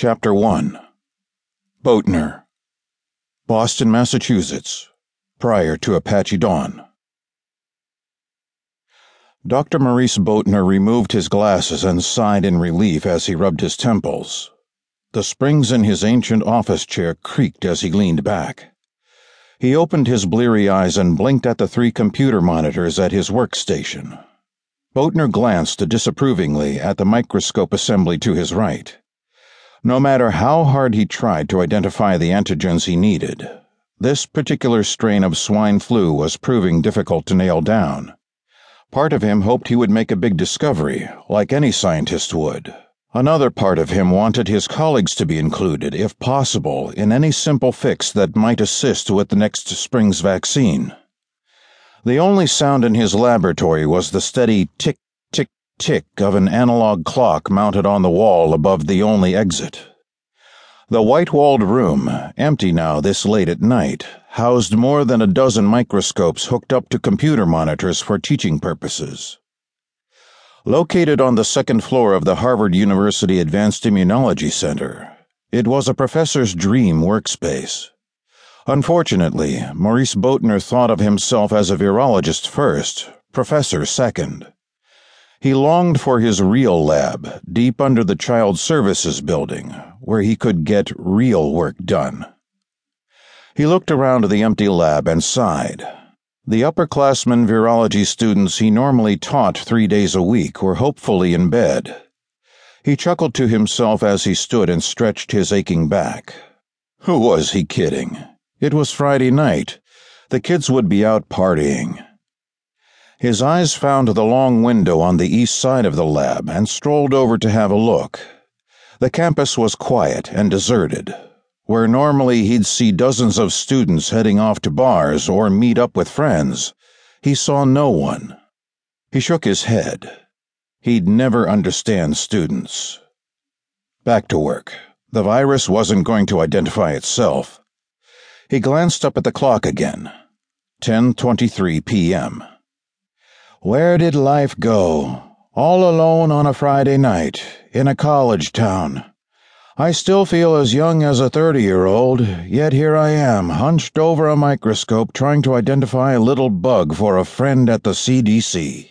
Chapter 1 Boatner, Boston, Massachusetts, prior to Apache Dawn. Dr. Maurice Boatner removed his glasses and sighed in relief as he rubbed his temples. The springs in his ancient office chair creaked as he leaned back. He opened his bleary eyes and blinked at the three computer monitors at his workstation. Boatner glanced disapprovingly at the microscope assembly to his right. No matter how hard he tried to identify the antigens he needed, this particular strain of swine flu was proving difficult to nail down. Part of him hoped he would make a big discovery, like any scientist would. Another part of him wanted his colleagues to be included, if possible, in any simple fix that might assist with the next spring's vaccine. The only sound in his laboratory was the steady tick tick of an analog clock mounted on the wall above the only exit. The white walled room, empty now this late at night, housed more than a dozen microscopes hooked up to computer monitors for teaching purposes. Located on the second floor of the Harvard University Advanced Immunology Center, it was a professor's dream workspace. Unfortunately, Maurice Boatner thought of himself as a virologist first, professor second. He longed for his real lab, deep under the Child Services building, where he could get real work done. He looked around the empty lab and sighed. The upperclassmen virology students he normally taught three days a week were hopefully in bed. He chuckled to himself as he stood and stretched his aching back. Who was he kidding? It was Friday night. The kids would be out partying. His eyes found the long window on the east side of the lab and strolled over to have a look. The campus was quiet and deserted. Where normally he'd see dozens of students heading off to bars or meet up with friends, he saw no one. He shook his head. He'd never understand students. Back to work. The virus wasn't going to identify itself. He glanced up at the clock again. 10:23 p.m. Where did life go? All alone on a Friday night, in a college town. I still feel as young as a 30 year old, yet here I am, hunched over a microscope trying to identify a little bug for a friend at the CDC.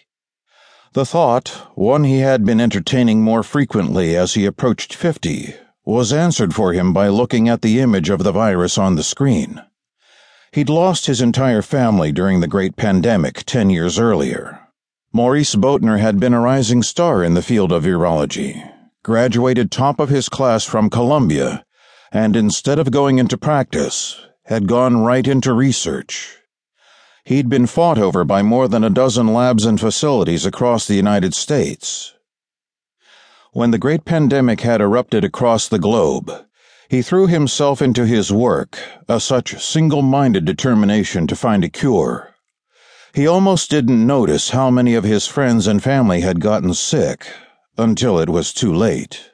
The thought, one he had been entertaining more frequently as he approached 50, was answered for him by looking at the image of the virus on the screen. He'd lost his entire family during the Great Pandemic ten years earlier. Maurice Boatner had been a rising star in the field of virology, graduated top of his class from Columbia, and instead of going into practice, had gone right into research. He'd been fought over by more than a dozen labs and facilities across the United States. When the Great Pandemic had erupted across the globe, he threw himself into his work, a such single minded determination to find a cure. He almost didn't notice how many of his friends and family had gotten sick until it was too late.